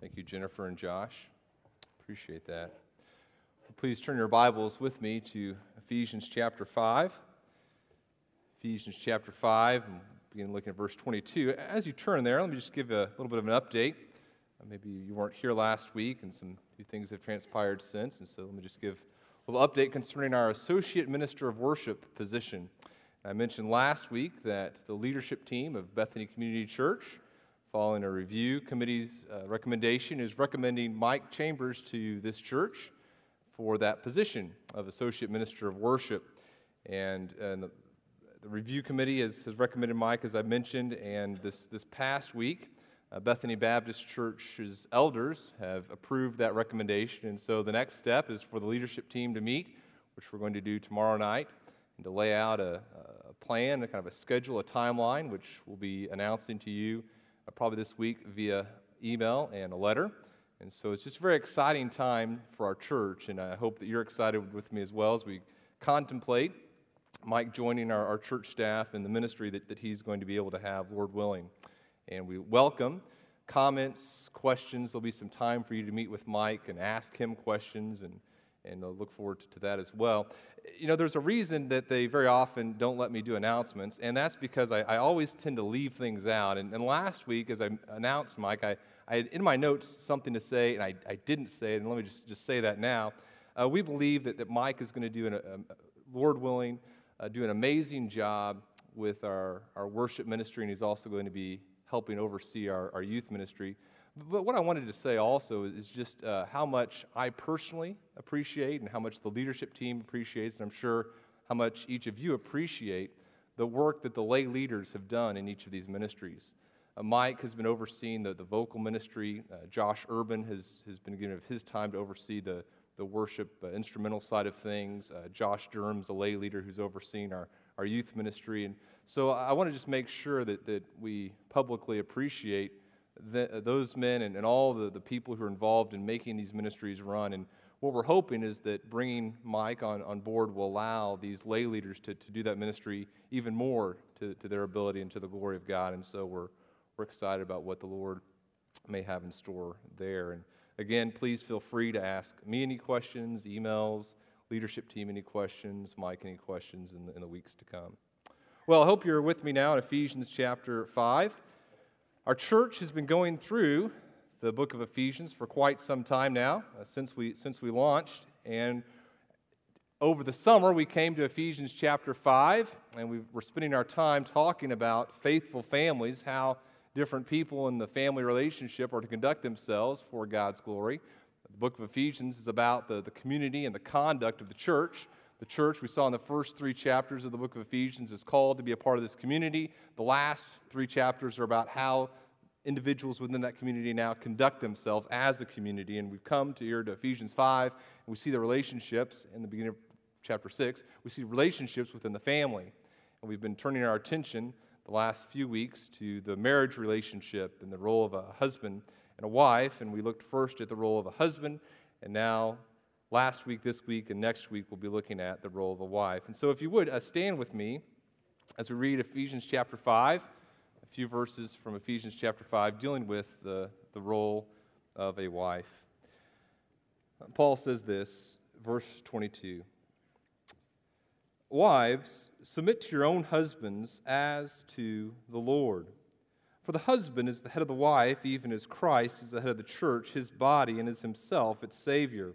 Thank you, Jennifer and Josh. Appreciate that. Please turn your Bibles with me to Ephesians chapter 5. Ephesians chapter 5, and begin looking at verse 22. As you turn there, let me just give a little bit of an update. Maybe you weren't here last week, and some few things have transpired since, and so let me just give a little update concerning our Associate Minister of Worship position. I mentioned last week that the leadership team of Bethany Community Church following a review committee's uh, recommendation, is recommending Mike Chambers to this church for that position of Associate Minister of Worship. And, and the, the, review committee has, has, recommended Mike, as I mentioned, and this, this past week, uh, Bethany Baptist Church's elders have approved that recommendation. And so the next step is for the leadership team to meet, which we're going to do tomorrow night, and to lay out a, a plan, a kind of a schedule, a timeline, which we'll be announcing to you Uh, probably this week via email and a letter. And so it's just a very exciting time for our church, and I hope that you're excited with me as well as we contemplate Mike joining our, our church staff and the ministry that, that he's going to be able to have, Lord willing. And we welcome comments, questions. There'll be some time for you to meet with Mike and ask him questions and and I'll look forward to that as well. You know, there's a reason that they very often don't let me do announcements, and that's because I, I always tend to leave things out. And, and, last week, as I announced Mike, I, I had in my notes something to say, and I, I didn't say it, and let me just, just say that now. Uh, we believe that, that Mike is going to do, an, um, Lord willing, uh, do an amazing job with our, our worship ministry, and he's also going to be helping oversee our, our youth ministry. But what I wanted to say also is just uh, how much I personally appreciate and how much the leadership team appreciates, and I'm sure how much each of you appreciate the work that the lay leaders have done in each of these ministries. Uh, Mike has been overseeing the, the vocal ministry. Uh, Josh Urban has, has been given of his time to oversee the, the worship uh, instrumental side of things. Uh, Josh Durham's a lay leader who's overseeing our, our youth ministry. And so I want to just make sure that, that we publicly appreciate the, those men and, and all the, the people who are involved in making these ministries run. And what we're hoping is that bringing Mike on, on board will allow these lay leaders to, to do that ministry even more to, to their ability and to the glory of God. And so we're, we're excited about what the Lord may have in store there. And again, please feel free to ask me any questions, emails, leadership team any questions, Mike any questions in the, in the weeks to come. Well, I hope you're with me now in Ephesians chapter 5. Our church has been going through the book of Ephesians for quite some time now, uh, since, we, since we launched. And over the summer, we came to Ephesians chapter 5, and we were spending our time talking about faithful families, how different people in the family relationship are to conduct themselves for God's glory. The book of Ephesians is about the, the community and the conduct of the church. The church, we saw in the first three chapters of the book of Ephesians, is called to be a part of this community. The last three chapters are about how individuals within that community now conduct themselves as a community. And we've come to here to Ephesians 5, and we see the relationships in the beginning of chapter 6. We see relationships within the family. And we've been turning our attention the last few weeks to the marriage relationship and the role of a husband and a wife. And we looked first at the role of a husband, and now last week, this week, and next week, we'll be looking at the role of a wife. And so, if you would, uh, stand with me as we read Ephesians chapter 5, a few verses from Ephesians chapter 5 dealing with the, the role of a wife. Paul says this, verse 22 Wives, submit to your own husbands as to the Lord. For the husband is the head of the wife, even as Christ is the head of the church, his body, and is himself its Savior.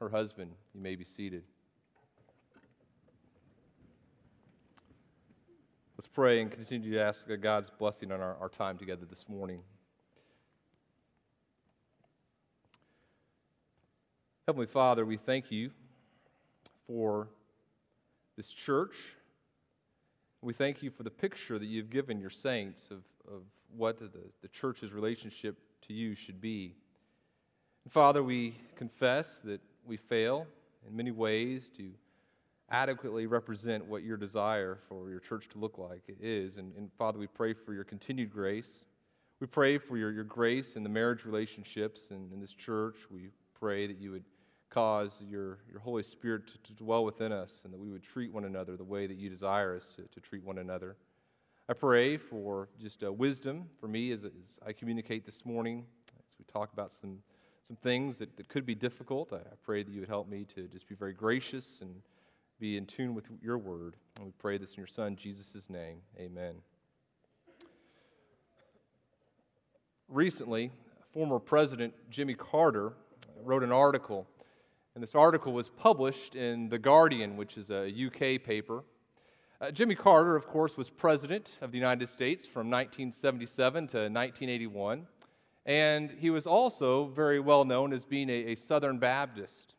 her husband. You may be seated. Let's pray and continue to ask God's blessing on our, our time together this morning. Heavenly Father, we thank you for this church. We thank you for the picture that you've given your saints of, of what the, the church's relationship to you should be. And Father, we confess that we fail in many ways to adequately represent what your desire for your church to look like is. And, and Father, we pray for your continued grace. We pray for your, your grace in the marriage relationships in, in this church. We pray that you would cause your, your Holy Spirit to, to, dwell within us and that we would treat one another the way that you desire us to, to treat one another. I pray for just uh, wisdom for me as, as, I communicate this morning, as we talk about some, some things that, that could be difficult. I, I pray that you would help me to just be very gracious and be in tune with your word. And we pray this in your Son, Jesus' name. Amen. Recently, former President Jimmy Carter wrote an article and this article was published in The Guardian, which is a UK paper. Uh, Jimmy Carter, of course, was president of the United States from 1977 to 1981. And he was also very well known as being a, a Southern Baptist.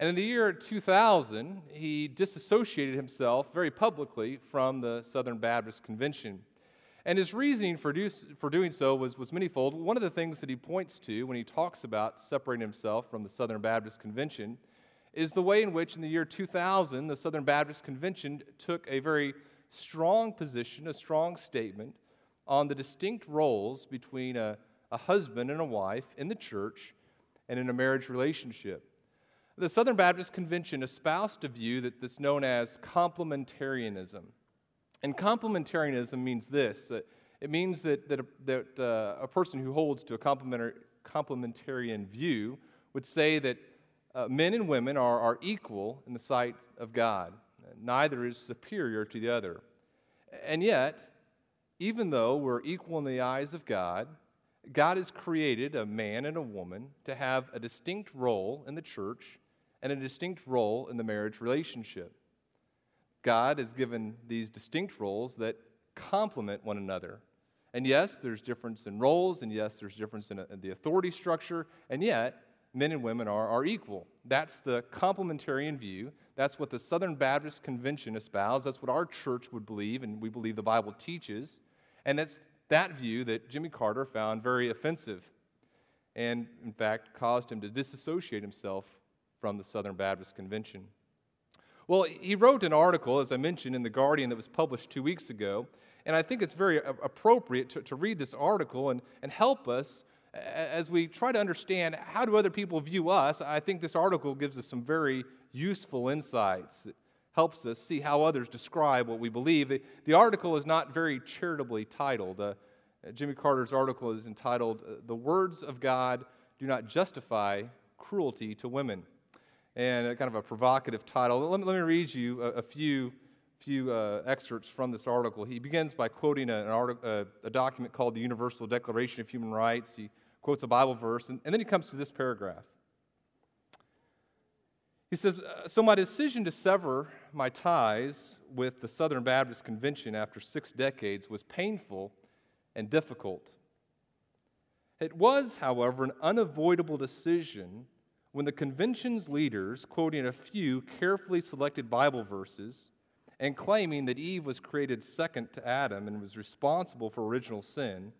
And in the year 2000, he disassociated himself very publicly from the Southern Baptist Convention. And his reasoning for, do, for doing so was, was. One of the things that he points to when he talks about separating himself from the Southern Baptist Convention is the way in which, in the year 2000, the Southern Baptist Convention took a very strong position, a strong statement on the distinct roles between a, a husband and a wife in the church and in a marriage relationship. The Southern Baptist Convention espoused a view that, that's known as complementarianism. And complementarianism means this it means that, that, a, that uh, a person who holds to a complementarian view would say that uh, men and women are, are equal in the sight of God. Neither is superior to the other. And yet, even though we're equal in the eyes of God, God has created a man and a woman to have a distinct role in the church and a distinct role in the marriage relationship. God has given these distinct roles that complement one another. And yes, there's difference in roles, and yes, there's difference in, uh, in the authority structure, and yet men and women are, are equal. That's the complementarian view. That's what the Southern Baptist Convention espoused. That's what our church would believe, and we believe the Bible teaches. And that's that view that Jimmy Carter found very offensive and, in fact, caused him to disassociate himself from the Southern Baptist Convention. Well, he wrote an article, as I mentioned, in The Guardian that was published two weeks ago. And I think it's very appropriate to, to read this article and, and help us as we try to understand how do other people view us. I think this article gives us some very useful insights. Helps us see how others describe what we believe. The, the article is not very charitably titled. Uh, Jimmy Carter's article is entitled, uh, The Words of God Do Not Justify Cruelty to Women and a kind of a provocative title. Let me, let me read you a, a few, few uh, excerpts from this article. He begins by quoting an article, uh, a document called the Universal Declaration of Human Rights. He quotes a Bible verse, and, and then he comes to this paragraph. He says, uh, So my decision to sever my ties with the Southern Baptist Convention after six decades was painful and difficult. It was, however, an unavoidable decision when the convention's leaders, quoting a few carefully selected Bible verses and claiming that Eve was created second to Adam and was responsible for original sin,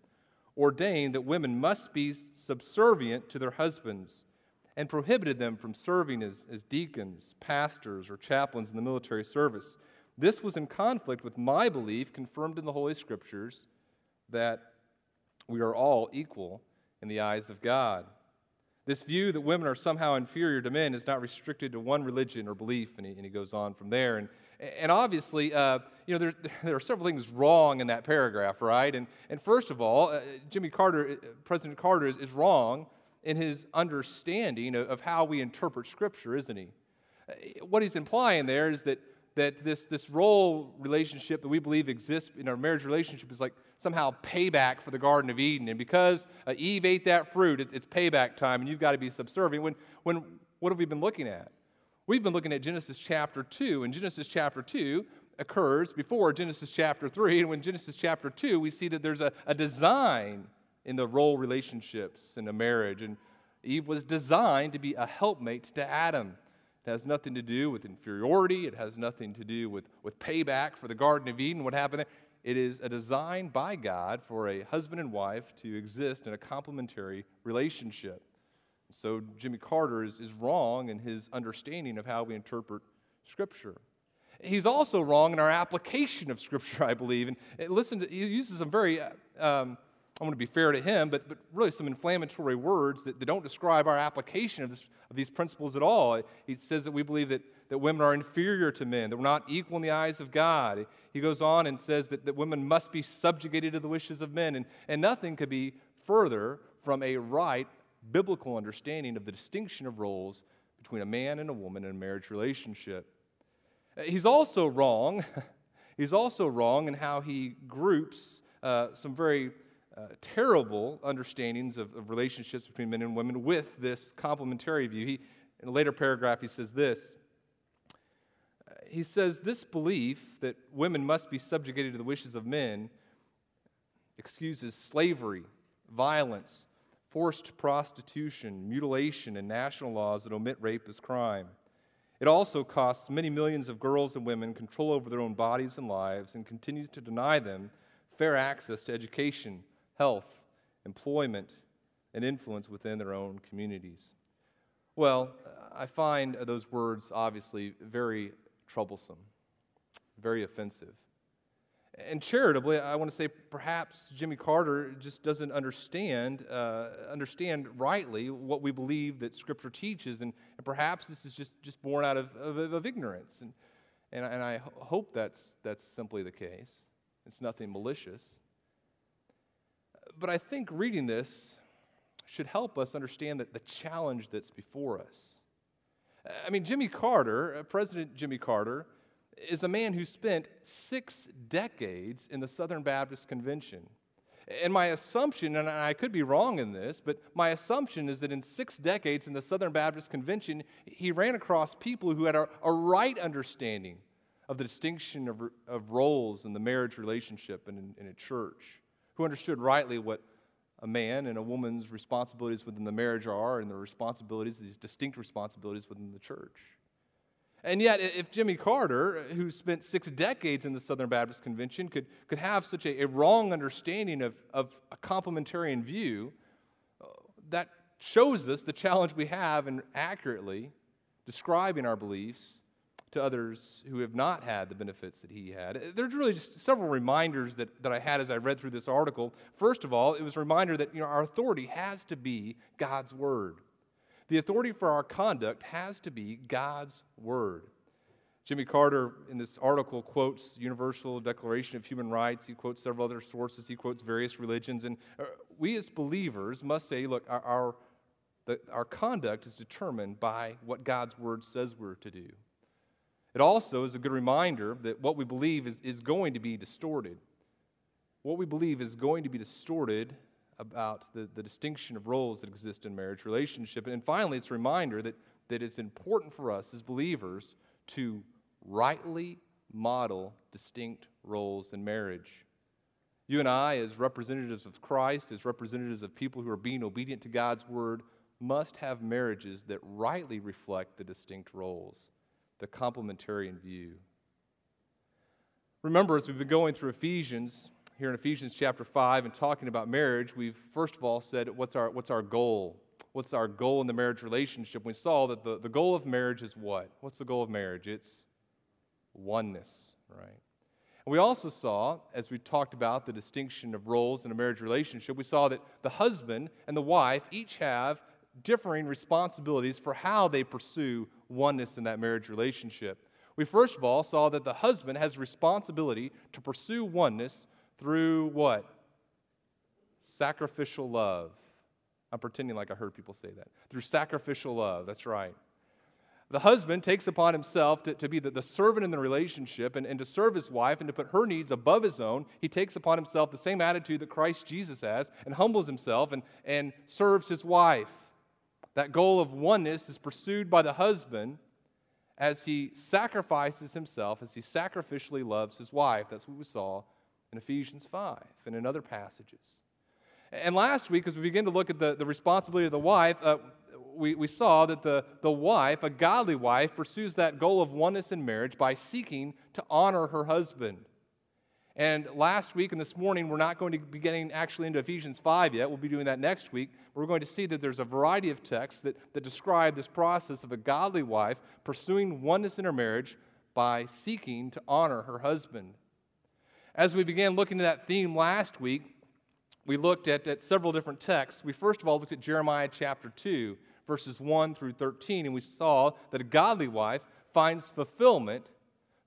ordained that women must be subservient to their husbands and prohibited them from serving as, as deacons, pastors, or chaplains in the military service. This was in conflict with my belief, confirmed in the Holy Scriptures, that we are all equal in the eyes of God. This view that women are somehow inferior to men is not restricted to one religion or belief, and he, and he goes on from there. And, and obviously, uh, you know, there, there are several things wrong in that paragraph, right? And, and first of all, uh, Jimmy Carter, uh, President Carter, is, is wrong in his understanding of, how we interpret Scripture, isn't he? Uh, what he's implying there is that, that this, this role relationship that we believe exists in our marriage relationship is like somehow payback for the Garden of Eden. And because uh, Eve ate that fruit, it's, it's payback time, and you've got to be subservient. When, when, what have we been looking at? We've been looking at Genesis chapter 2, and Genesis chapter 2 occurs before Genesis chapter 3. And when Genesis chapter 2, we see that there's a, a design in the role relationships in a marriage. And Eve was designed to be a helpmate to Adam. It has nothing to do with inferiority, it has nothing to do with, with payback for the Garden of Eden, what happened there. It is a design by God for a husband and wife to exist in a complementary relationship. So Jimmy Carter is, is wrong in his understanding of how we interpret Scripture. He's also wrong in our application of Scripture, I believe. And, listen, to, he uses some very um, I want to be fair to him, but, but really some inflammatory words that, that don't describe our application of, this, of these principles at all. He says that we believe that, that women are inferior to men, that we're not equal in the eyes of God. He goes on and says that, that women must be subjugated to the wishes of men, and, and nothing could be further from a right biblical understanding of the distinction of roles between a man and a woman in a marriage relationship. He's also wrong. He's also wrong in how he groups uh, some very uh, terrible understandings of, of, relationships between men and women with this complementary view. He, in a later paragraph, he says this. he says, This belief that women must be subjugated to the wishes of men excuses slavery, violence, forced prostitution, mutilation, and national laws that omit rape as crime. It also costs many millions of girls and women control over their own bodies and lives and continues to deny them fair access to education health, employment, and influence within their own communities. Well, I find those words obviously very troublesome, very offensive. And charitably, I want to say perhaps Jimmy Carter just doesn't understand, uh, understand rightly what we believe that Scripture teaches, and, and perhaps this is just, just born out of, of, of ignorance. And, and, and I hope that's, that's simply the case. It's nothing malicious but I think reading this should help us understand that the challenge that's before us. I mean, Jimmy Carter, uh, President Jimmy Carter, is a man who spent six decades in the Southern Baptist Convention. And my assumption, and I could be wrong in this, but my assumption is that in six decades in the Southern Baptist Convention, he ran across people who had a, a right understanding of the distinction of, of roles in the marriage relationship and in, in a church who understood rightly what a man and a woman's responsibilities within the marriage are and the responsibilities, these distinct responsibilities within the church. And yet, if Jimmy Carter, who spent six decades in the Southern Baptist Convention, could, could have such a, a wrong understanding of, of a complementarian view, uh, that shows us the challenge we have in accurately describing our beliefs to others who have not had the benefits that he had. There's really just several reminders that, that I had as I read through this article. First of all, it was a reminder that you know, our authority has to be God's Word. The authority for our conduct has to be God's Word. Jimmy Carter, in this article, quotes Universal Declaration of Human Rights. He quotes several other sources. He quotes various religions. And uh, we as believers must say, look, our, our, the, our conduct is determined by what God's Word says we're to do. It also is a good reminder that what we believe is, is going to be distorted. What we believe is going to be distorted about the, the distinction of roles that exist in marriage relationship. And finally, it's a reminder that, that it's important for us as believers to rightly model distinct roles in marriage. You and I, as representatives of Christ, as representatives of people who are being obedient to God's word, must have marriages that rightly reflect the distinct roles the complementarian view. Remember, as we've been going through Ephesians, here in Ephesians chapter 5, and talking about marriage, we've first of all said, what's our, what's our goal? What's our goal in the marriage relationship? We saw that the, the goal of marriage is what? What's the goal of marriage? It's oneness, right? And we also saw, as we talked about the distinction of roles in a marriage relationship, we saw that the husband and the wife each have differing responsibilities for how they pursue oneness in that marriage relationship. We first of all saw that the husband has responsibility to pursue oneness through what? Sacrificial love. I'm pretending like I heard people say that. Through sacrificial love, that's right. The husband takes upon himself to, to be the, the servant in the relationship and, and to serve his wife and to put her needs above his own. He takes upon himself the same attitude that Christ Jesus has and humbles himself and, and serves his wife. That goal of oneness is pursued by the husband as he sacrifices himself, as he sacrificially loves his wife. That's what we saw in Ephesians 5 and in other passages. And last week, as we begin to look at the, the responsibility of the wife, uh, we, we saw that the, the wife, a godly wife, pursues that goal of oneness in marriage by seeking to honor her husband. And last week and this morning, we're not going to be getting actually into Ephesians 5 yet. We'll be doing that next week. We're going to see that there's a variety of texts that, that describe this process of a godly wife pursuing oneness in her marriage by seeking to honor her husband. As we began looking at that theme last week, we looked at, at several different texts. We first of all looked at Jeremiah chapter 2, verses 1 through 13, and we saw that a godly wife finds fulfillment,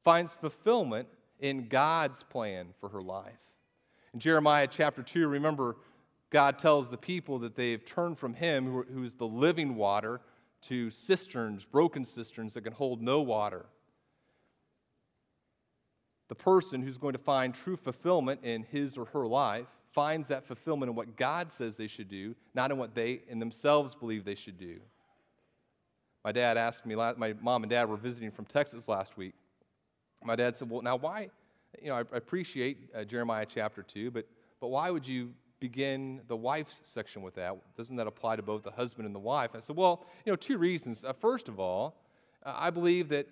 finds fulfillment in God's plan for her life. In Jeremiah chapter 2, remember, God tells the people that they've turned from Him, who is the living water, to cisterns, broken cisterns that can hold no water. The person who's going to find true fulfillment in his or her life finds that fulfillment in what God says they should do, not in what they in themselves believe they should do. My dad asked me, my mom and dad were visiting from Texas last week. My dad said, Well, now why? You know, I, appreciate uh, Jeremiah chapter 2, but, but why would you begin the wife's section with that? Doesn't that apply to both the husband and the wife? I said, Well, you know, two reasons. Uh, first of all, uh, I believe that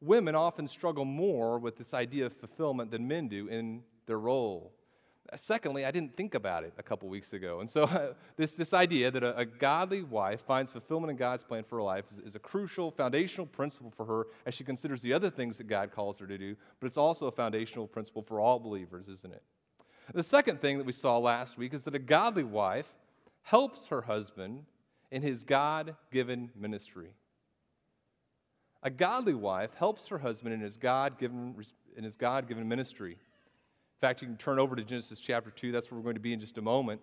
women often struggle more with this idea of fulfillment than men do in their role. Secondly, I didn't think about it a couple weeks ago. And so, uh, this, this idea that a, a, godly wife finds fulfillment in God's plan for her life is, is, a crucial, foundational principle for her as she considers the other things that God calls her to do, but it's also a foundational principle for all believers, isn't it? The second thing that we saw last week is that a godly wife helps her husband in his God given ministry. A godly wife helps her husband in his God given in his God given ministry fact, you can turn over to Genesis chapter 2. That's where we're going to be in just a moment.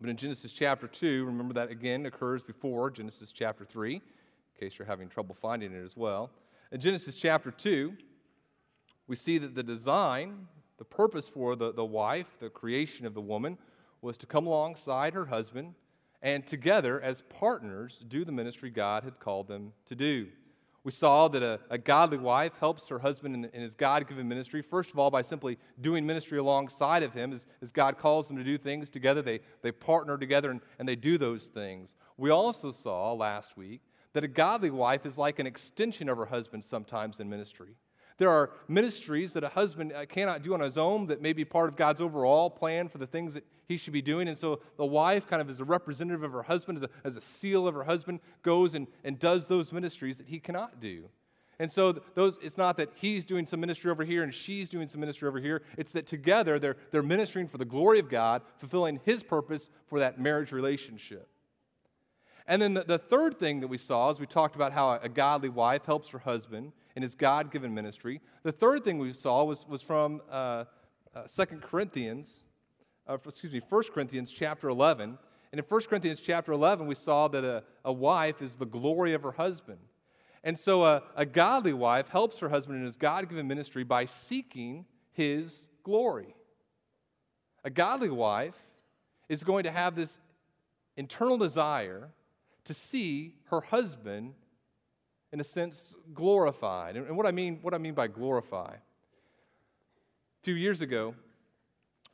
But in Genesis chapter 2, remember that again occurs before Genesis chapter 3, in case you're having trouble finding it as well. In Genesis chapter 2, we see that the design, the purpose for the, the wife, the creation of the woman, was to come alongside her husband and together, as partners, do the ministry God had called them to do. We saw that a, a godly wife helps her husband in, in his God given ministry, first of all, by simply doing ministry alongside of him. As, as God calls them to do things together, they, they partner together and, and they do those things. We also saw last week that a godly wife is like an extension of her husband sometimes in ministry. There are ministries that a husband uh, cannot do on his own that may be part of God's overall plan for the things that he should be doing. And so the wife, kind of as a representative of her husband, as a, as a seal of her husband, goes and, and does those ministries that he cannot do. And so those, it's not that he's doing some ministry over here and she's doing some ministry over here. It's that together they're, they're ministering for the glory of God, fulfilling his purpose for that marriage relationship. And then the, the third thing that we saw is we talked about how a, a godly wife helps her husband in his God given ministry. The third thing we saw was, was from uh, uh, 2 Corinthians, uh, excuse me, 1 Corinthians chapter 11. And in 1 Corinthians chapter 11, we saw that a, a wife is the glory of her husband. And so a, a godly wife helps her husband in his God given ministry by seeking his glory. A godly wife is going to have this internal desire to see her husband in a sense, glorified. And what I mean, what I mean by glorify. A few years ago,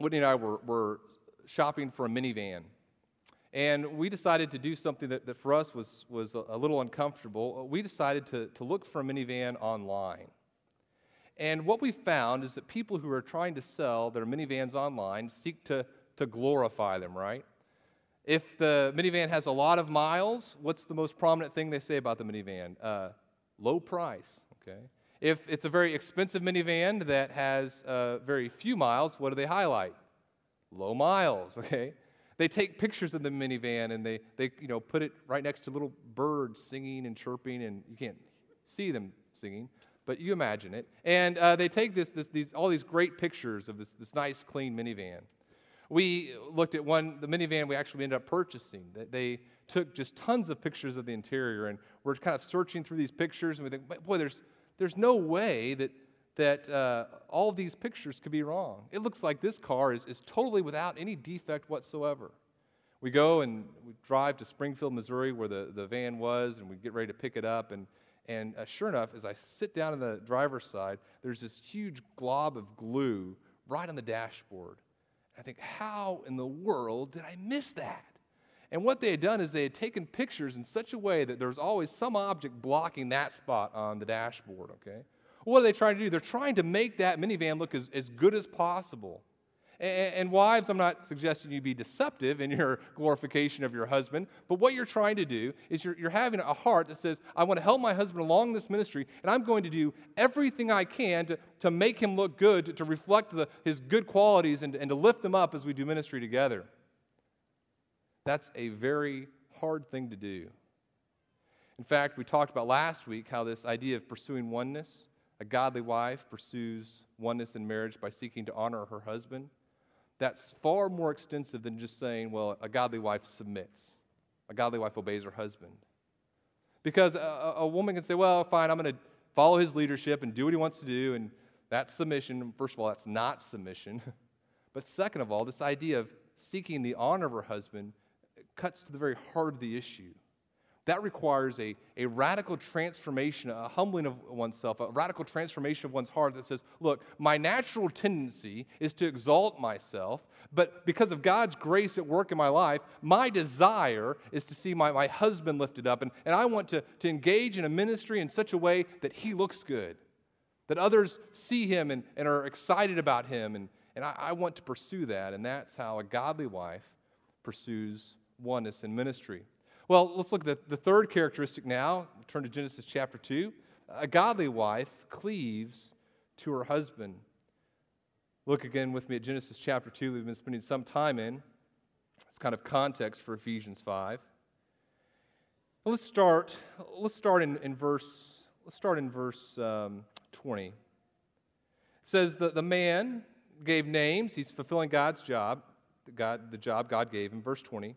Whitney and I were, were shopping for a minivan. And we decided to do something that, that for us was, was a, little uncomfortable. We decided to, to look for a minivan online. And what we found is that people who are trying to sell their minivans online seek to, to glorify them, right? If the minivan has a lot of miles, what's the most prominent thing they say about the minivan? Uh, low price, okay? If it's a very expensive minivan that has uh, very few miles, what do they highlight? Low miles, okay? They take pictures of the minivan and they, they you know, put it right next to little birds singing and chirping, and you can't see them singing, but you imagine it. And uh, they take this, this, these, all these great pictures of this, this nice, clean minivan. We looked at one, the minivan we actually ended up purchasing. They took just tons of pictures of the interior, and we're kind of searching through these pictures, and we think, boy, there's, there's no way that, that uh, all these pictures could be wrong. It looks like this car is, is totally without any defect whatsoever. We go and we drive to Springfield, Missouri, where the, the van was, and we get ready to pick it up. And, and uh, sure enough, as I sit down on the driver's side, there's this huge glob of glue right on the dashboard. I think, how in the world did I miss that? And what they had done is they had taken pictures in such a way that there was always some object blocking that spot on the dashboard, okay? What are they trying to do? They're trying to make that minivan look as, as good as possible. And, and wives, I'm not suggesting you be deceptive in your glorification of your husband, but what you're trying to do is you're, you're having a heart that says, I want to help my husband along this ministry, and I'm going to do everything I can to, to make him look good, to, to reflect the, his good qualities, and, and to lift him up as we do ministry together. That's a very hard thing to do. In fact, we talked about last week how this idea of pursuing oneness, a godly wife pursues oneness in marriage by seeking to honor her husband that's far more extensive than just saying, well, a godly wife submits, a godly wife obeys her husband. Because a, a woman can say, well, fine, I'm going to follow his leadership and do what he wants to do, and that's submission. First of all, that's not submission. But second of all, this idea of seeking the honor of her husband cuts to the very heart of the issue. That requires a, a radical transformation, a humbling of oneself, a radical transformation of one's heart that says, look, my natural tendency is to exalt myself, but because of God's grace at work in my life, my desire is to see my, my husband lifted up. And, and I want to, to engage in a ministry in such a way that he looks good, that others see him and, and are excited about him. And, and I, I want to pursue that. And that's how a godly wife pursues oneness in ministry. Well, let's look at the, the third characteristic now. Turn to Genesis chapter 2. A godly wife cleaves to her husband. Look again with me at Genesis chapter 2. We've been spending some time in. It's kind of context for Ephesians 5. Let's start, let's start in, in verse, let's start in verse um, 20. It says that the man gave names. He's fulfilling God's job, God, the job God gave him. Verse 20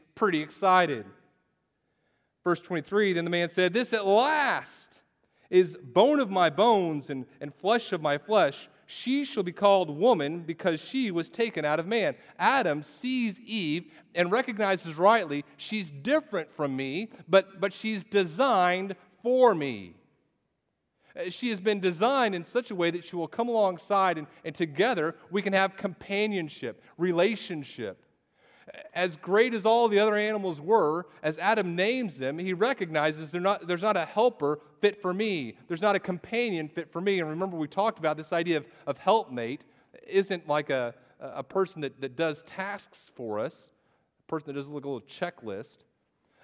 pretty excited. Verse 23 Then the man said, This at last is bone of my bones and, and flesh of my flesh. She shall be called woman because she was taken out of man. Adam sees Eve and recognizes rightly she's different from me, but, but she's designed for me. Uh, she has been designed in such a way that she will come alongside and, and together we can have companionship, relationship as great as all the other animals were, as Adam names them, he recognizes not, there's not a helper fit for me. There's not a companion fit for me. And remember, we talked about this idea of, of helpmate isn't like a, a person that, that does tasks for us, a person that does like a little checklist.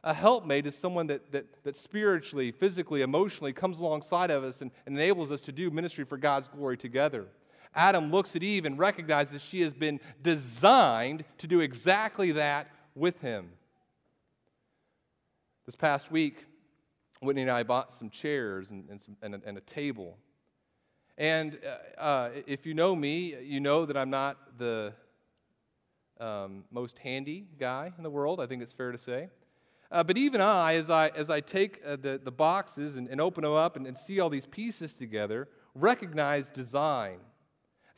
A helpmate is someone that, that, that spiritually, physically, emotionally comes alongside of us and, and enables us to do ministry for God's glory together. Adam looks at Eve and recognizes she has been designed to do exactly that with him. This past week, Whitney and I bought some chairs and, and, some, and, a, and a, table. And uh, uh, if you know me, you know that I'm not the um, most handy guy in the world, I think it's fair to say. Uh, but even I, as I, as I take uh, the, the boxes and, and open them up and, and see all these pieces together, recognize design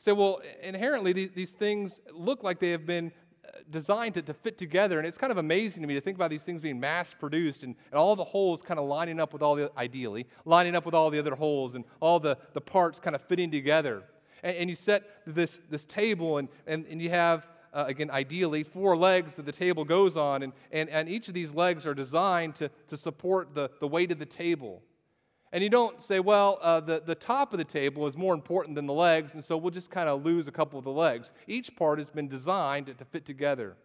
say, well, inherently, these, these things look like they have been uh, designed to, to fit together. And it's kind of amazing to me to think about these things being mass produced and, and all the holes kind of lining up with all the, ideally, lining up with all the other holes and all the, the parts kind of fitting together. And, and you set this, this table and, and, and you have, uh, again, ideally, four legs that the table goes on. And, and, and each of these legs are designed to, to support the, the weight of the table. And you don't say, well, uh, the, the top of the table is more important than the legs, and so we'll just kind of lose a couple of the legs. Each part has been designed to fit together.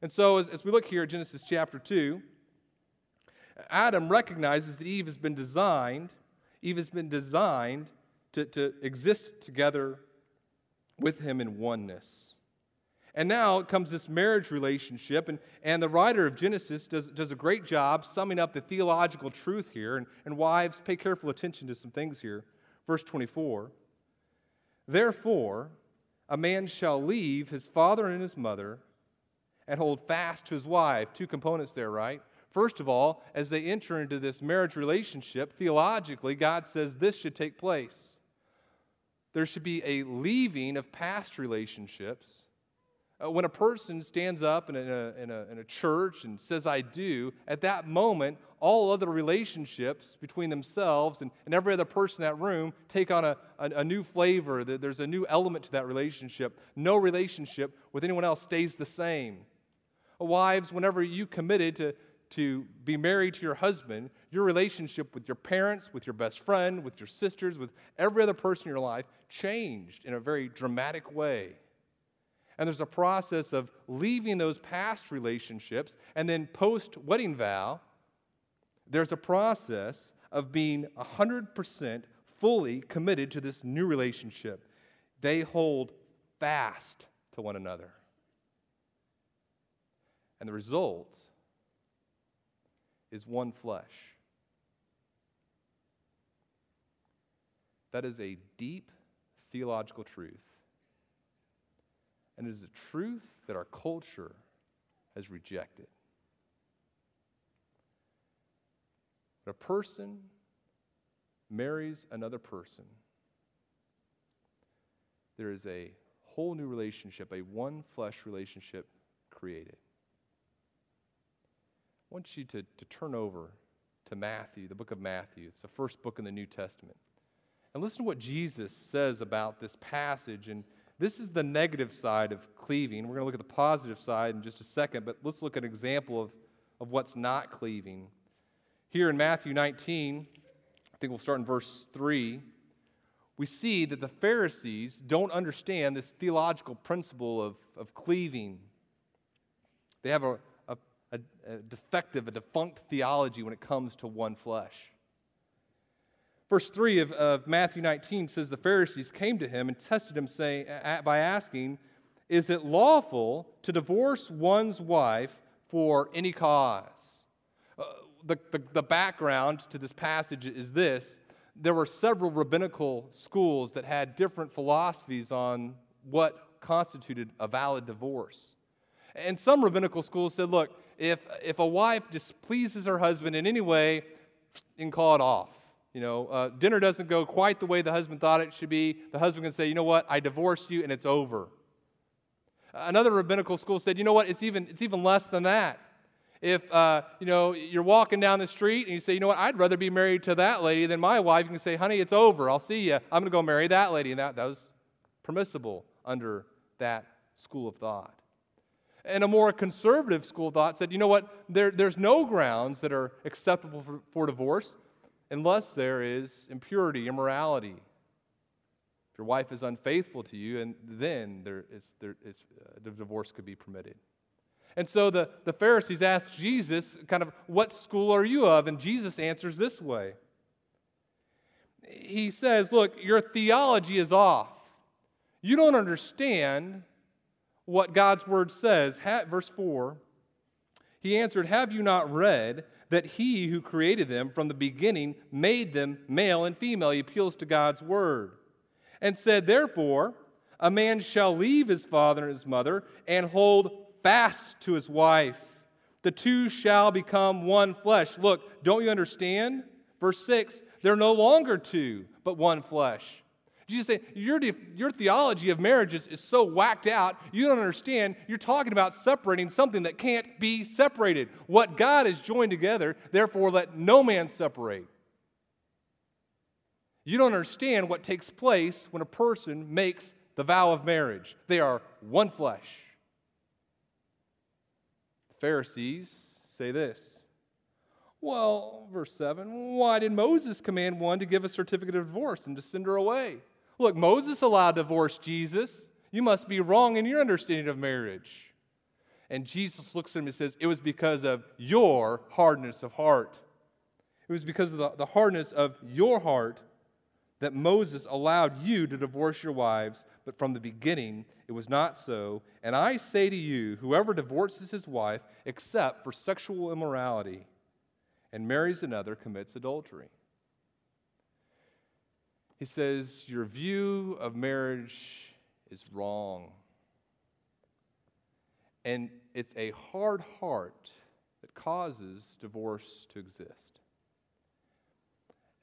And so, as, as we look here at Genesis chapter 2, Adam recognizes that Eve has been designed, Eve has been designed to, to exist together with him in oneness. And now comes this marriage relationship, and, and the writer of Genesis does, does a great job summing up the theological truth here. And, and wives, pay careful attention to some things here. Verse 24 Therefore, a man shall leave his father and his mother and hold fast to his wife. Two components there, right? First of all, as they enter into this marriage relationship, theologically, God says this should take place. There should be a leaving of past relationships uh, when a person stands up in a, in, a, in a church and says, I do, at that moment, all other relationships between themselves and, and every other person in that room take on a, a, a new flavor. There's a new element to that relationship. No relationship with anyone else stays the same. Wives, whenever you committed to, to be married to your husband, your relationship with your parents, with your best friend, with your sisters, with every other person in your life changed in a very dramatic way. And there's a process of leaving those past relationships, and then post wedding vow, there's a process of being 100% fully committed to this new relationship. They hold fast to one another. And the result is one flesh. That is a deep theological truth and it is a truth that our culture has rejected. When a person marries another person, there is a whole new relationship, a one flesh relationship created. I want you to, to turn over to Matthew, the book of Matthew. It's the first book in the New Testament. And listen to what Jesus says about this passage and this is the negative side of cleaving. We're going to look at the positive side in just a second, but let's look at an example of, of what's not cleaving. Here in Matthew 19, I think we'll start in verse 3, we see that the Pharisees don't understand this theological principle of, of cleaving. They have a, a, a defective, a defunct theology when it comes to one flesh. Verse 3 of, of Matthew 19 says the Pharisees came to him and tested him saying, by asking, Is it lawful to divorce one's wife for any cause? Uh, the, the, the background to this passage is this there were several rabbinical schools that had different philosophies on what constituted a valid divorce. And some rabbinical schools said, look, if, if a wife displeases her husband in any way, you can call it off. You know, uh, dinner doesn't go quite the way the husband thought it should be. The husband can say, you know what, I divorced you and it's over. Another rabbinical school said, you know what, it's even, it's even less than that. If, uh, you know, you're walking down the street and you say, you know what, I'd rather be married to that lady than my wife, you can say, honey, it's over. I'll see you. I'm going to go marry that lady. And that, that was permissible under that school of thought. And a more conservative school of thought said, you know what, there, there's no grounds that are acceptable for, for divorce unless there is impurity, immorality. If your wife is unfaithful to you, and then there is, there is, uh, the divorce could be permitted. And so the, the Pharisees ask Jesus, kind of, what school are you of? And Jesus answers this way. He says, Look, your theology is off. You don't understand what God's word says. verse 4 He answered, Have you not read that he who created them from the beginning made them male and female. He appeals to God's word. And said, Therefore, a man shall leave his father and his mother and hold fast to his wife. The two shall become one flesh. Look, don't you understand? Verse 6 they're no longer two, but one flesh. Jesus saying, your, your theology of marriages is so whacked out, you don't understand. You're talking about separating something that can't be separated. What God has joined together, therefore let no man separate. You don't understand what takes place when a person makes the vow of marriage. They are one flesh. The Pharisees say this. Well, verse 7, why did Moses command one to give a certificate of divorce and to send her away? Look, Moses allowed divorce, Jesus. You must be wrong in your understanding of marriage. And Jesus looks at him and says, It was because of your hardness of heart. It was because of the, the hardness of your heart that Moses allowed you to divorce your wives, but from the beginning it was not so. And I say to you, whoever divorces his wife except for sexual immorality and marries another commits adultery. He says, Your view of marriage is wrong. And it's a hard heart that causes divorce to exist.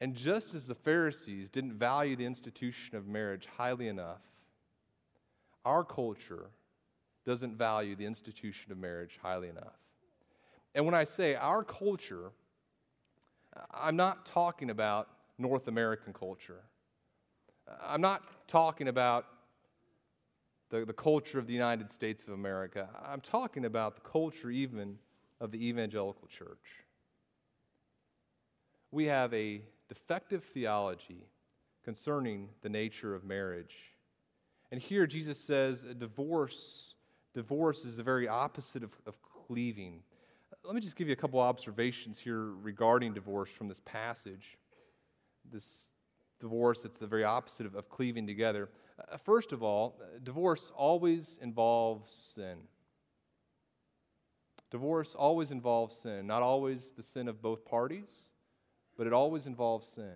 And just as the Pharisees didn't value the institution of marriage highly enough, our culture doesn't value the institution of marriage highly enough. And when I say our culture, I'm not talking about North American culture. I'm not talking about the, the culture of the United States of America. I'm talking about the culture even of the evangelical church. We have a defective theology concerning the nature of marriage. And here Jesus says a divorce, divorce is the very opposite of, of cleaving. Let me just give you a couple observations here regarding divorce from this passage. This divorce, it's the very opposite of, of cleaving together. Uh, first of all, divorce always involves sin. Divorce always involves sin, not always the sin of both parties, but it always involves sin.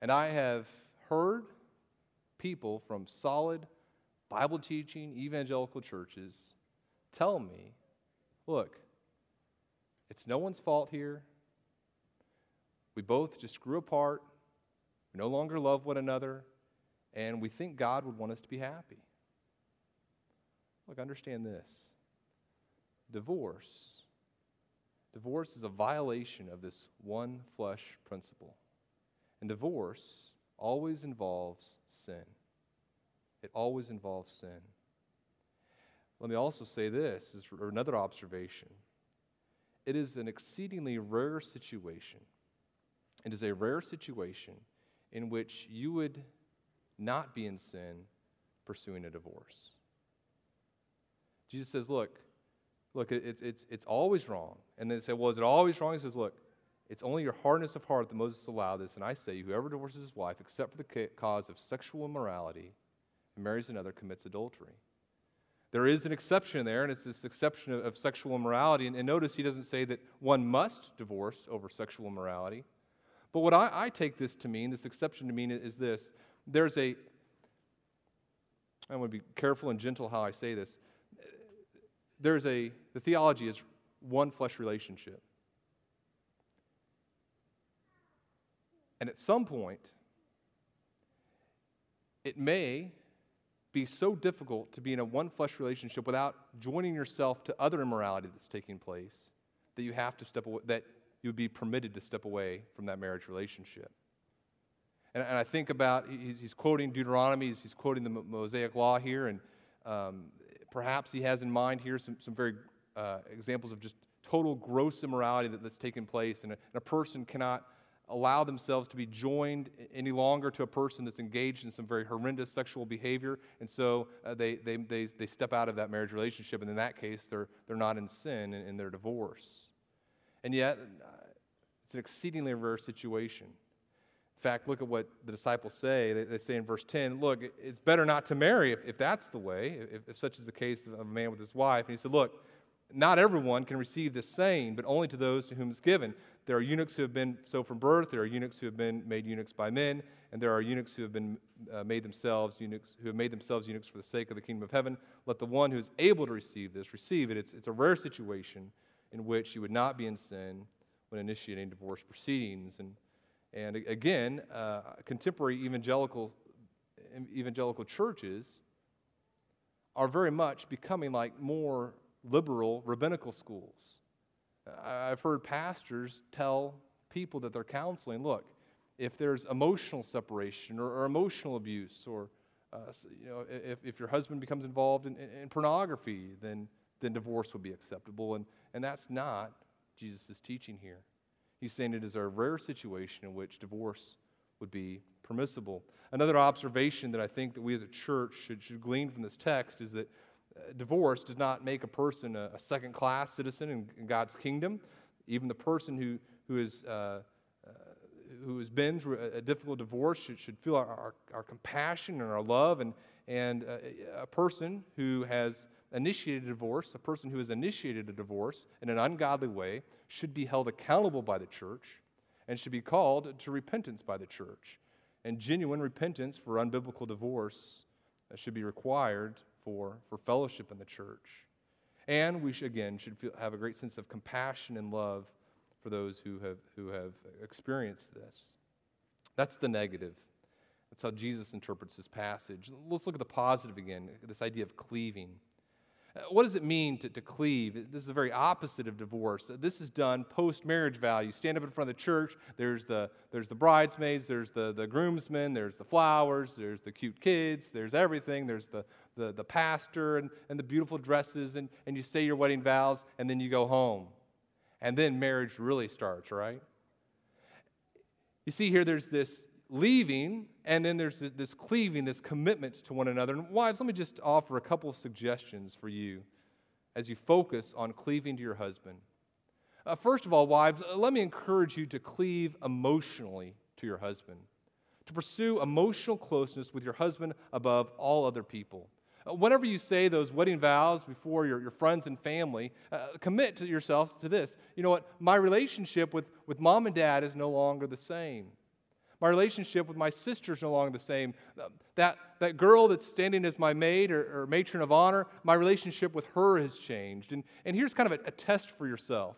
And I have heard people from solid Bible teaching evangelical churches tell me look, it's no one's fault here. We both just grew apart. We no longer love one another. And we think God would want us to be happy. Look, understand this divorce Divorce is a violation of this one flesh principle. And divorce always involves sin. It always involves sin. Let me also say this, is another observation. It is an exceedingly rare situation. It is a rare situation in which you would not be in sin pursuing a divorce. Jesus says, Look, Look, it's, it's, it's always wrong. And then they say, well, is it always wrong? He says, look, it's only your hardness of heart that Moses allowed this. And I say, whoever divorces his wife, except for the cause of sexual immorality, and marries another, commits adultery. There is an exception there, and it's this exception of, of sexual immorality. And, and, notice he doesn't say that one must divorce over sexual immorality. But what I, I take this to mean, this exception to mean, is this there's a, I want to be careful and gentle how I say this there's a, the theology is one flesh relationship. And at some point, it may be so difficult to be in a one flesh relationship without joining yourself to other immorality that's taking place that you have to step away, that you would be permitted to step away from that marriage relationship. And, and I think about, he's, he's quoting Deuteronomy, he's, he's, quoting the Mosaic Law here, and um, perhaps he has in mind here some, some very uh, examples of just total gross immorality that, that's taken place, and a, and a person cannot allow themselves to be joined any longer to a person that's engaged in some very horrendous sexual behavior, and so uh, they, they, they, they step out of that marriage relationship, and in that case, they're, they're not in sin in, in their divorce. And yet, it's an exceedingly rare situation In fact, look at what the disciples say. They, they, say in verse 10, look, it's better not to marry if, if that's the way, if, if, such is the case of a man with his wife. And he said, look, not everyone can receive this saying, but only to those to whom it's given. There are eunuchs who have been so from birth, there are eunuchs who have been made eunuchs by men, and there are eunuchs who have been uh, made themselves eunuchs, who have made themselves eunuchs for the sake of the kingdom of heaven. Let the one who is able to receive this receive it. It's, it's a rare situation in which you would not be in sin when initiating divorce proceedings. And and again, uh, contemporary evangelical, evangelical churches are very much becoming like more liberal rabbinical schools. I've heard pastors tell people that they're counseling look, if there's emotional separation or, or emotional abuse, or uh, you know, if, if your husband becomes involved in, in, pornography, then, then divorce would be acceptable. And, and that's not Jesus' teaching here. He's saying it is a rare situation in which divorce would be permissible. Another observation that I think that we as a church should, should glean from this text is that Uh, divorce does not make a person a, a second class citizen in, in, God's kingdom. Even the person who, who, is, uh, uh, who has been through a, a difficult divorce should, should feel our, our, our, compassion and our love. And, and uh, a person who has initiated a divorce, a person who has initiated a divorce in an ungodly way, should be held accountable by the church and should be called to repentance by the church. And genuine repentance for unbiblical divorce uh, should be required for, for fellowship in the church. And we, should, again, should feel, have a great sense of compassion and love for those who have, who have experienced this. That's the negative. That's how Jesus interprets this passage. Let's look at the positive again this idea of cleaving. Uh, what does it mean to, to cleave? This is the very opposite of divorce. This is done post marriage value. Stand up in front of the church, there's the, there's the bridesmaids, there's the, the groomsmen, there's the flowers, there's the cute kids, there's everything, there's the, the, the pastor and, and the beautiful dresses, and, and you say your wedding vows, and then you go home. And then marriage really starts, right? You see here, there's this leaving, and then there's this cleaving, this commitment to one another. And wives, let me just offer a couple of suggestions for you as you focus on cleaving to your husband. Uh, first of all, wives, uh, let me encourage you to cleave emotionally to your husband, to pursue emotional closeness with your husband above all other people. Uh, whenever you say those wedding vows before your, your friends and family, uh, commit to yourself to this. You know what? My relationship with, with mom and dad is no longer the same. My relationship with my sister is no longer the same. Uh, that, that girl that's standing as my maid or, or matron of honor, my relationship with her has changed. And, and here's kind of a, a test for yourself.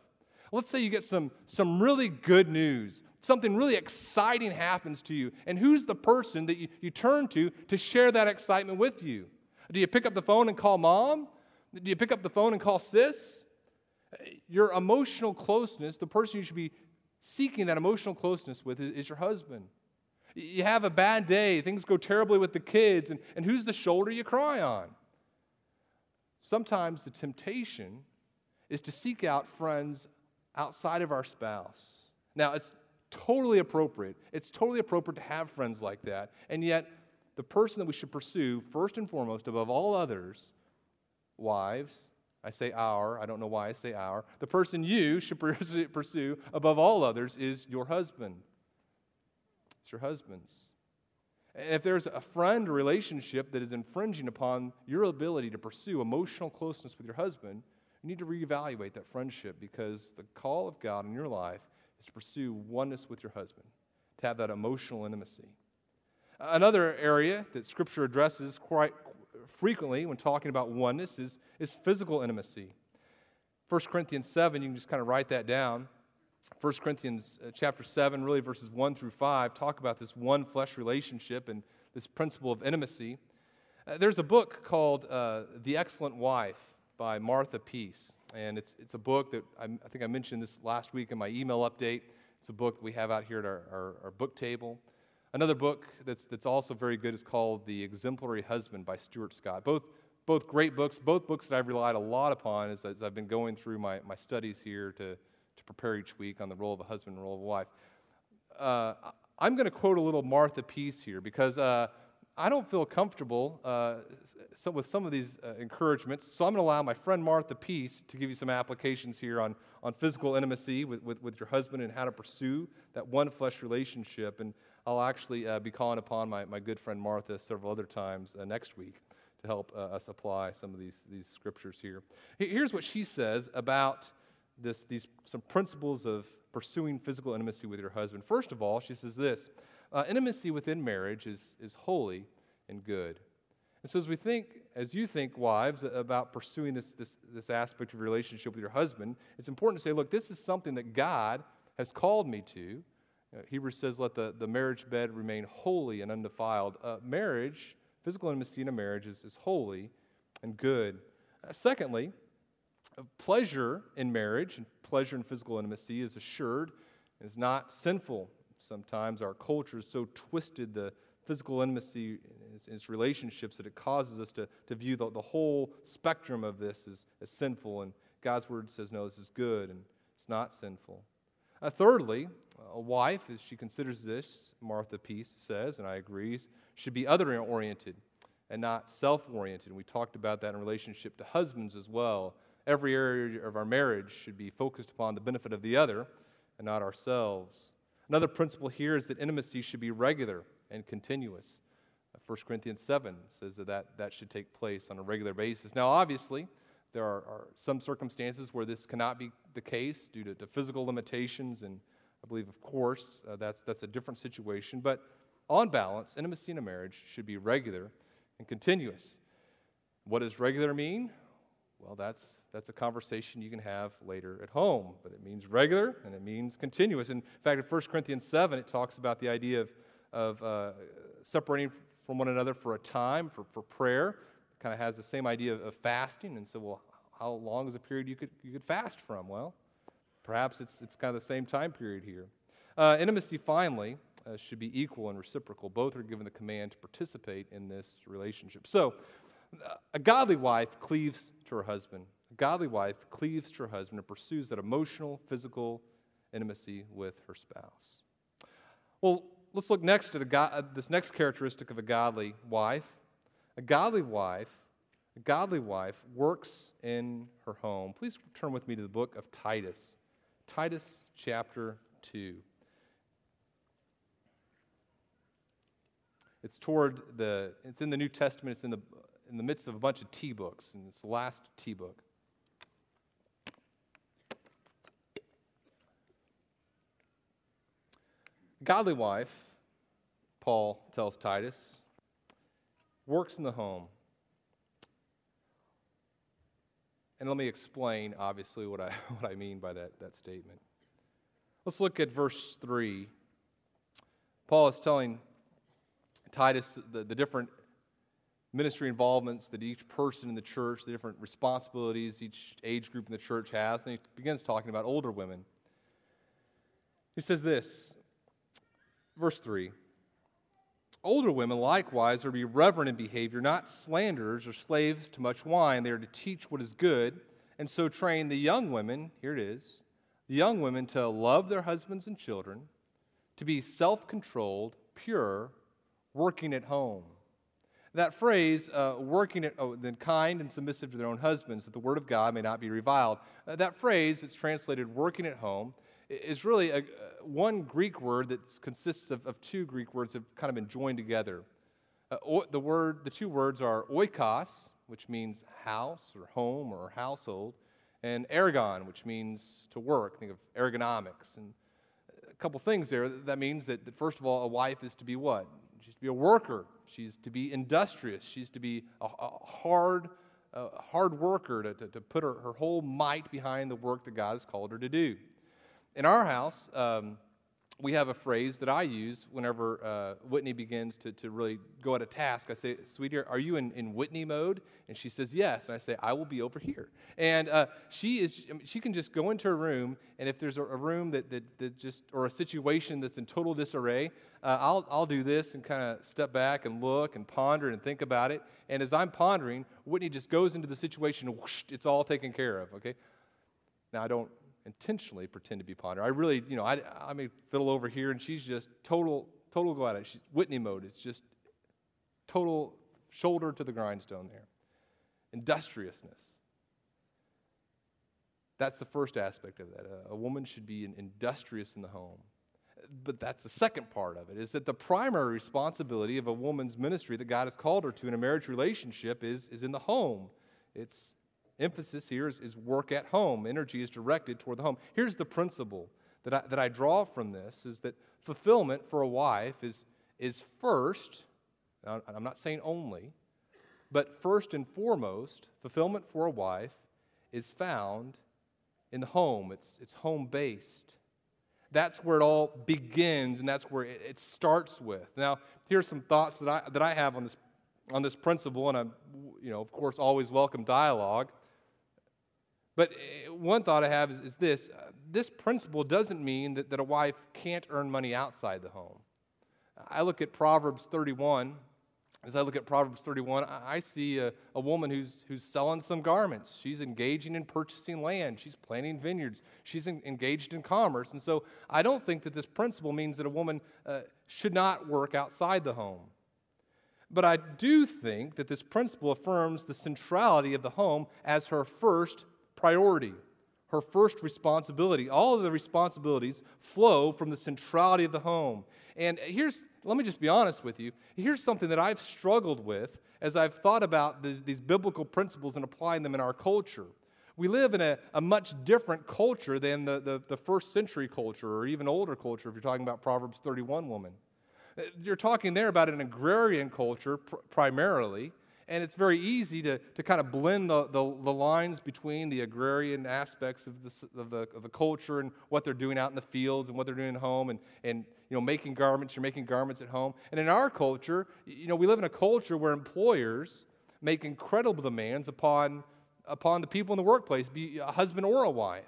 Let's say you get some, some really good news, something really exciting happens to you. And who's the person that you, you turn to to share that excitement with you? Do you pick up the phone and call mom? Do you pick up the phone and call sis? Uh, your emotional closeness, the person you should be seeking that emotional closeness with is your husband. You have a bad day, things go terribly with the kids, and, and who's the shoulder you cry on? Sometimes the temptation is to seek out friends outside of our spouse. Now, it's totally appropriate. It's totally appropriate to have friends like that. And yet, the person that we should pursue, first and foremost, above all others, wives, I say our, I don't know why I say our. The person you should pursue above all others is your husband. It's your husband's. And if there's a friend relationship that is infringing upon your ability to pursue emotional closeness with your husband, you need to reevaluate that friendship because the call of God in your life is to pursue oneness with your husband, to have that emotional intimacy. Another area that Scripture addresses quite frequently when talking about oneness is, is physical intimacy. 1 Corinthians 7, you can just kind of write that down. 1 Corinthians uh, chapter 7, really verses 1 through 5, talk about this one flesh relationship and this principle of intimacy. Uh, there's a book called uh, The Excellent Wife by Martha Peace. And it's, it's a book that I, I, think I mentioned this last week in my email update. It's a book that we have out here at our, our, our book table. Another book that's, that's also very good is called The Exemplary Husband by Stuart Scott. Both, both great books, both books that I've relied a lot upon as, as I've been going through my, my studies here to, to prepare each week on the role of a husband and role of a wife. Uh, I'm going to quote a little Martha Peace here because uh, I don't feel comfortable uh, so with some of these uh, encouragements. So I'm going to allow my friend Martha Peace to give you some applications here on, on physical intimacy with, with, with your husband and how to pursue that one flesh relationship. And I'll actually uh, be calling upon my, my good friend Martha several other times uh, next week to help uh, us apply some of these, these scriptures here. Here's what she says about this, these, some principles of pursuing physical intimacy with your husband. First of all, she says this uh, intimacy within marriage is, is holy and good. And so, as we think, as you think, wives, about pursuing this, this, this aspect of your relationship with your husband, it's important to say, look, this is something that God has called me to. Uh, Hebrews says, let the, the marriage bed remain holy and undefiled. Uh, marriage, physical intimacy in a marriage, is, is holy and good. Uh, secondly, uh, pleasure in marriage and pleasure in physical intimacy is assured and is not sinful. Sometimes our culture is so twisted the physical intimacy in its, relationships that it causes us to, to view the, the whole spectrum of this as, as sinful. And God's word says, no, this is good and it's not sinful. Uh, thirdly, a wife, as she considers this, Martha Peace says, and I agree, should be other oriented. and not self oriented. And We talked about that in relationship to husbands as well. Every area of our marriage should be focused upon the benefit of the other and not ourselves. Another principle here is that intimacy should be regular and continuous. 1 Corinthians 7 says that, that that should take place on a regular basis. Now, obviously, there are, are some circumstances where this cannot be the case due to, to physical limitations, and I believe, of course, uh, that's, that's a different situation. But on balance, intimacy in a marriage should be regular and continuous. What does regular mean? Well, that's, that's a conversation you can have later at home, but it means regular and it means continuous. In fact, in 1 Corinthians 7, it talks about the idea of, of uh, separating from one another for a time, for, for prayer. Kind of has the same idea of, of fasting. And so, well, how long is a period you could, you could fast from? Well, perhaps it's, it's kind of the same time period here. Uh, intimacy, finally, uh, should be equal and reciprocal. Both are given the command to participate in this relationship. So, a godly wife cleaves to her husband. A godly wife cleaves to her husband and pursues that emotional, physical intimacy with her spouse. Well, let's look next at go- uh, this next characteristic of a godly wife. A godly wife, a godly wife works in her home. Please turn with me to the book of Titus. Titus chapter 2. It's toward the it's in the New Testament, it's in the in the midst of a bunch of T books, and it's the last T book. Godly wife, Paul tells Titus, works in the home. And let me explain, obviously, what I, what I mean by that, that statement. Let's look at verse 3. Paul is telling Titus the, the different ministry involvements that each person in the church, the different responsibilities each age group in the church has. And he begins talking about older women. He says this, verse 3 Older women likewise are to be reverent in behavior, not slanderers or slaves to much wine. They are to teach what is good, and so train the young women, here it is, the young women to love their husbands and children, to be self controlled, pure, working at home that phrase, uh, working at, oh, then kind and submissive to their own husbands, that the word of God may not be reviled. Uh, that phrase, it's translated working at home, is really a, uh, one Greek word that consists of, of, two Greek words that have kind of been joined together. Uh, o- the, word, the two words are oikos, which means house or home or household, and ergon, which means to work. Think of ergonomics. And a couple things there. That means that, that, first of all, a wife is to be what? She's to be a worker She's to be industrious. She's to be a, a hard, a hard worker, to, to, to put her, her whole might behind the work that God has called her to do. In our house, um, we have a phrase that I use whenever uh, Whitney begins to, to really go at a task. I say, Sweetie, are you in, in Whitney mode? And she says, Yes. And I say, I will be over here. And uh, she is, she can just go into a room, and if there's a, a room that, that, that, just, or a situation that's in total disarray, uh, I'll, I'll do this and kind of step back and look and ponder and think about it. And as I'm pondering, Whitney just goes into the situation, whoosh, it's all taken care of, okay? Now, I don't intentionally pretend to be pondering. I really, you know, I, I may fiddle over here, and she's just total, total go at it. She's Whitney mode. It's just total shoulder to the grindstone there. Industriousness. That's the first aspect of that. A, a woman should be industrious in the home. But that's the second part of it, is that the primary responsibility of a woman's ministry that God has called her to in a marriage relationship is, is in the home. It's emphasis here is, is work at home. Energy is directed toward the home. Here's the principle that I, that I draw from this is that fulfillment for a wife is, is first, I'm not saying only, but first and foremost, fulfillment for a wife is found in the home. It's, it's home based. That's where it all begins and that's where it, it starts with. Now, here's some thoughts that I, that I have on this, on this principle, and I'm, you know, of course, always welcome dialogue. But eh, one thought I have is, is this this principle doesn't mean that, that a wife can't earn money outside the home. I look at Proverbs 31. As I look at Proverbs 31, I see a, a woman who's, who's selling some garments. She's engaging in purchasing land. She's planting vineyards. She's in, engaged in commerce. And so I don't think that this principle means that a woman uh, should not work outside the home. But I do think that this principle affirms the centrality of the home as her first priority, her first responsibility. All of the responsibilities flow from the centrality of the home. And here's, let me just be honest with you. Here's something that I've struggled with as I've thought about these, these biblical principles and applying them in our culture. We live in a, a much different culture than the, the, the, first century culture or even older culture if you're talking about Proverbs 31 woman. You're talking there about an agrarian culture pr- primarily, and it's very easy to, to kind of blend the, the, the lines between the agrarian aspects of, of, the, of the culture and what they're doing out in the fields and what they're doing at home and, and you know, making garments, you're making garments at home. And in our culture, you know, we live in a culture where employers make incredible demands upon, upon the people in the workplace, be a husband or a wife.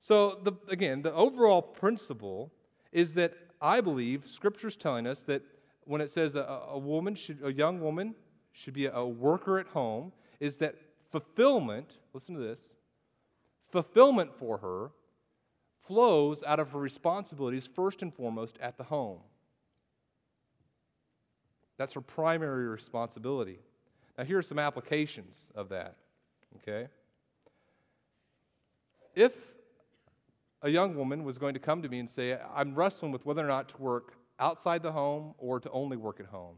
So, the, again, the overall principle is that I believe Scripture's telling us that when it says a, a woman should, a young woman should be a worker at home, is that fulfillment, listen to this, fulfillment for her flows out of her responsibilities first and foremost at the home. That's her primary responsibility. Now, here are some applications of that, okay? If a young woman was going to come to me and say, I'm wrestling with whether or not to work outside the home or to only work at home,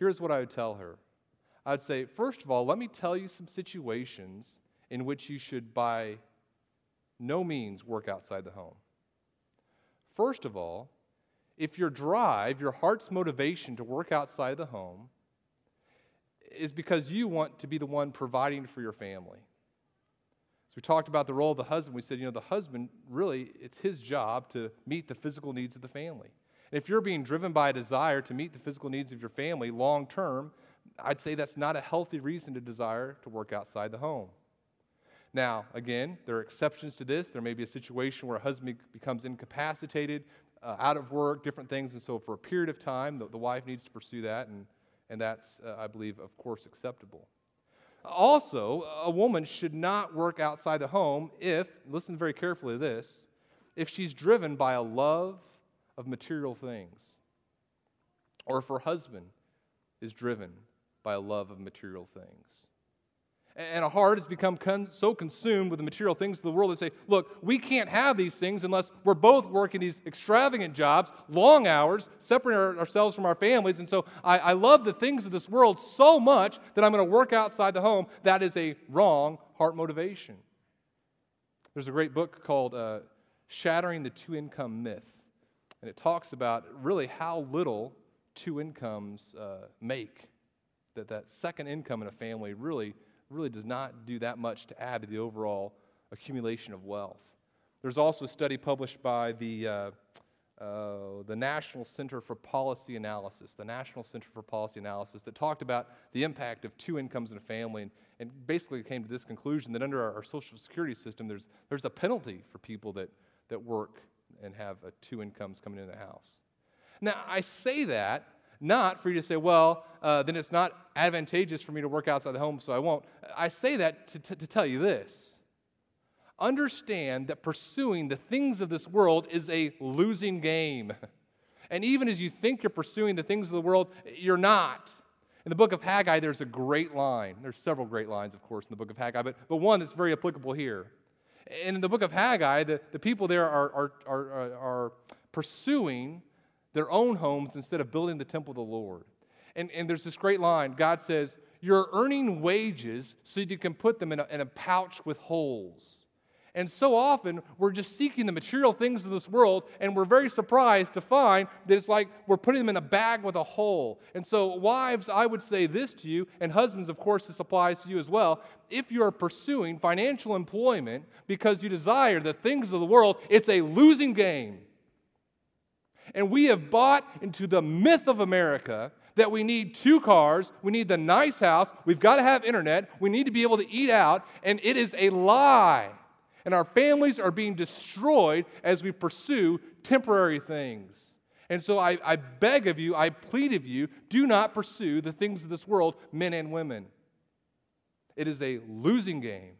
here's what I would tell her. I'd say, first of all, let me tell you some situations in which you should, by no means work outside the home. First of all, if your drive, your heart's motivation to work outside the home is because you want to be the one providing for your family. So we talked about the role of the husband. We said, you know, the husband really, it's his job to meet the physical needs of the family. If you're being driven by a desire to meet the physical needs of your family long term, I'd say that's not a healthy reason to desire to work outside the home. Now, again, there are exceptions to this. There may be a situation where a husband becomes incapacitated, uh, out of work, different things, and so for a period of time, the, the wife needs to pursue that, and, and that's, uh, I believe, of course, acceptable. Also, a woman should not work outside the home if, listen very carefully to this, if she's driven by a love of material things, or if her husband is driven by a love of material things and a heart has become con- so consumed with the material things of the world that say, look, we can't have these things unless we're both working these extravagant jobs, long hours, separating our, ourselves from our families. And so I, I love the things of this world so much that I'm going to work outside the home. That is a wrong heart motivation. There's a great book called uh, Shattering the Two Income Myth. And it talks about really how little two incomes uh, make. That that second income in a family really really does not do that much to add to the overall accumulation of wealth. There's also a study published by the, uh, uh, the National Center for Policy Analysis, the National Center for Policy Analysis, that talked about the impact of two incomes in a family and, and basically came to this conclusion that under our, our, Social Security system, there's, there's a penalty for people that, that work and have uh, two incomes coming in the house. Now, I say that not for you to say, well, uh, then it's not advantageous for me to work outside the home, so I won't. I say that to, to, to tell you this. Understand that pursuing the things of this world is a losing game. And even as you think you're pursuing the things of the world, you're not. In the book of Haggai, there's a great line. There's several great lines, of course, in the book of Haggai, but, but one that's very applicable here. In the book of Haggai, the, the people there are, are, are, uh, are pursuing their own homes instead of building the temple of the Lord. And, and there's this great line God says, You're earning wages so you can put them in a, in a pouch with holes. And so often we're just seeking the material things of this world, and we're very surprised to find that it's like we're putting them in a bag with a hole. And so, wives, I would say this to you, and husbands, of course, this applies to you as well. If you are pursuing financial employment because you desire the things of the world, it's a losing game. And we have bought into the myth of America that we need two cars, we need the nice house, we've got to have internet, we need to be able to eat out, and it is a lie. And our families are being destroyed as we pursue temporary things. And so I, I beg of you, I plead of you, do not pursue the things of this world, men and women. It is a losing game.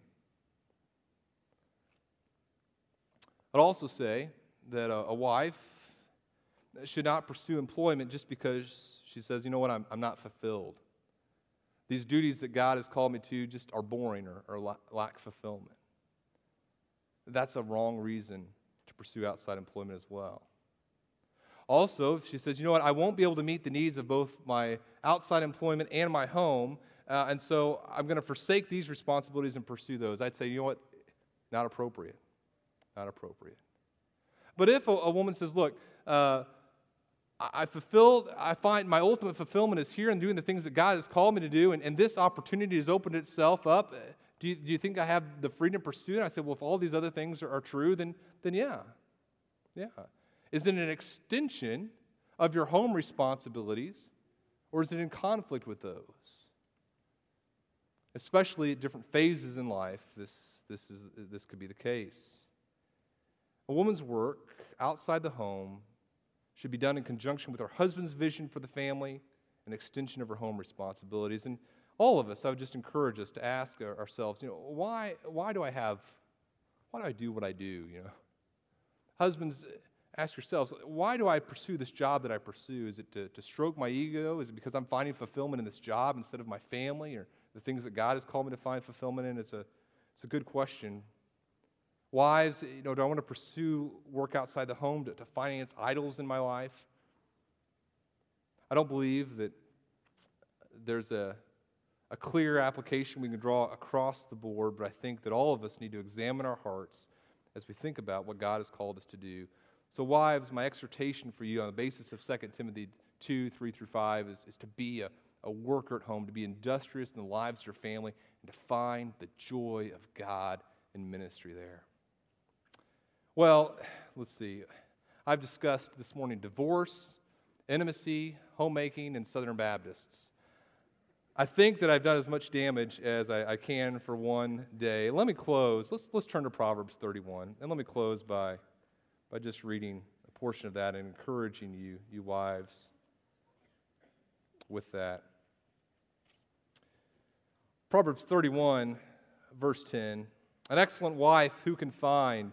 I'd also say that a, a wife should not pursue employment just because she says, you know what, I'm, I'm not fulfilled. These duties that God has called me to just are boring or, or lack fulfillment. That's a wrong reason to pursue outside employment as well. Also, if she says, you know what, I won't be able to meet the needs of both my outside employment and my home, uh, and so I'm going to forsake these responsibilities and pursue those, I'd say, you know what, not appropriate. Not appropriate. But if a, a woman says, look, uh, I fulfilled, I find my ultimate fulfillment is here in doing the things that God has called me to do, and, and this opportunity has opened itself up. Do you, do you think I have the freedom to pursue it? I said, well, if all these other things are, are true, then, then yeah. Yeah. Is it an extension of your home responsibilities, or is it in conflict with those? Especially at different phases in life, this, this, is, this could be the case. A woman's work outside the home should be done in conjunction with her husband's vision for the family, an extension of her home responsibilities. And all of us, I would just encourage us to ask ourselves, you know, why, why do I have, why do I do what I do, you know? Husbands, ask yourselves, why do I pursue this job that I pursue? Is it to, to stroke my ego? Is it because I'm finding fulfillment in this job instead of my family or the things that God has called me to find fulfillment in? It's a, it's a good question. Wives, you know, do I want to pursue work outside the home to, to finance idols in my life? I don't believe that there's a, a clear application we can draw across the board, but I think that all of us need to examine our hearts as we think about what God has called us to do. So, wives, my exhortation for you on the basis of 2 Timothy 2 3 through 5 is, is to be a, a worker at home, to be industrious in the lives of your family, and to find the joy of God in ministry there. Well, let's see. I've discussed this morning divorce, intimacy, homemaking, and Southern Baptists. I think that I've done as much damage as I, I, can for one day. Let me close. Let's, let's turn to Proverbs 31. And let me close by, by just reading a portion of that and encouraging you, you wives, with that. Proverbs 31, verse 10. An excellent wife who can find?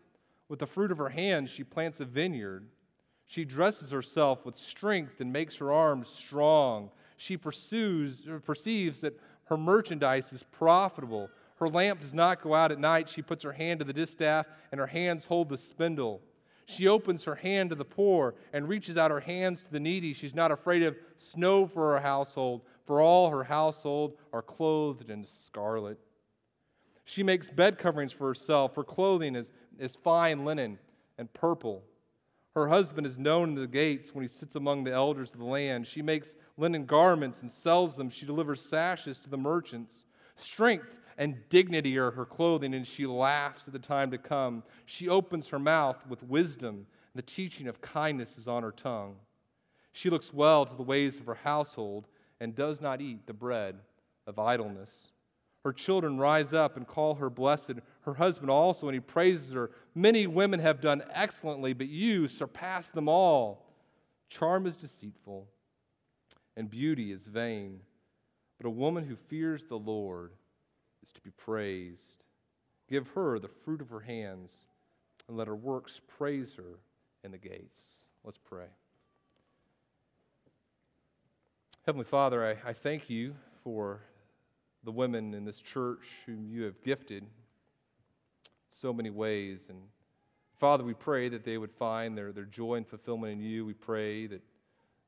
With the fruit of her hands, she plants a vineyard. She dresses herself with strength and makes her arms strong. She pursues, perceives that her merchandise is profitable. Her lamp does not go out at night. She puts her hand to the distaff, and her hands hold the spindle. She opens her hand to the poor and reaches out her hands to the needy. She's not afraid of snow for her household, for all her household are clothed in scarlet. She makes bed coverings for herself. Her clothing is, is fine linen and purple. Her husband is known in the gates when he sits among the elders of the land. She makes linen garments and sells them. She delivers sashes to the merchants. Strength and dignity are her clothing, and she laughs at the time to come. She opens her mouth with wisdom, and the teaching of kindness is on her tongue. She looks well to the ways of her household and does not eat the bread of idleness. Her children rise up and call her blessed. Her husband also, and he praises her. Many women have done excellently, but you surpass them all. Charm is deceitful, and beauty is vain. But a woman who fears the Lord is to be praised. Give her the fruit of her hands, and let her works praise her in the gates. Let's pray. Heavenly Father, I, I thank you for the women in this church whom you have gifted so many ways. And Father, we pray that they would find their, their joy and fulfillment in you. We pray that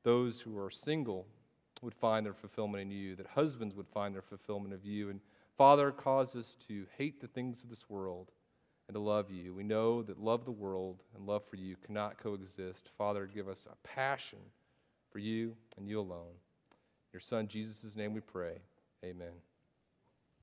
those who are single would find their fulfillment in you, that husbands would find their fulfillment of you. And Father, cause us to hate the things of this world and to love you. We know that love the world and love for you cannot coexist. Father, give us a passion for you and you alone. In your Son, Jesus' name we pray. Amen.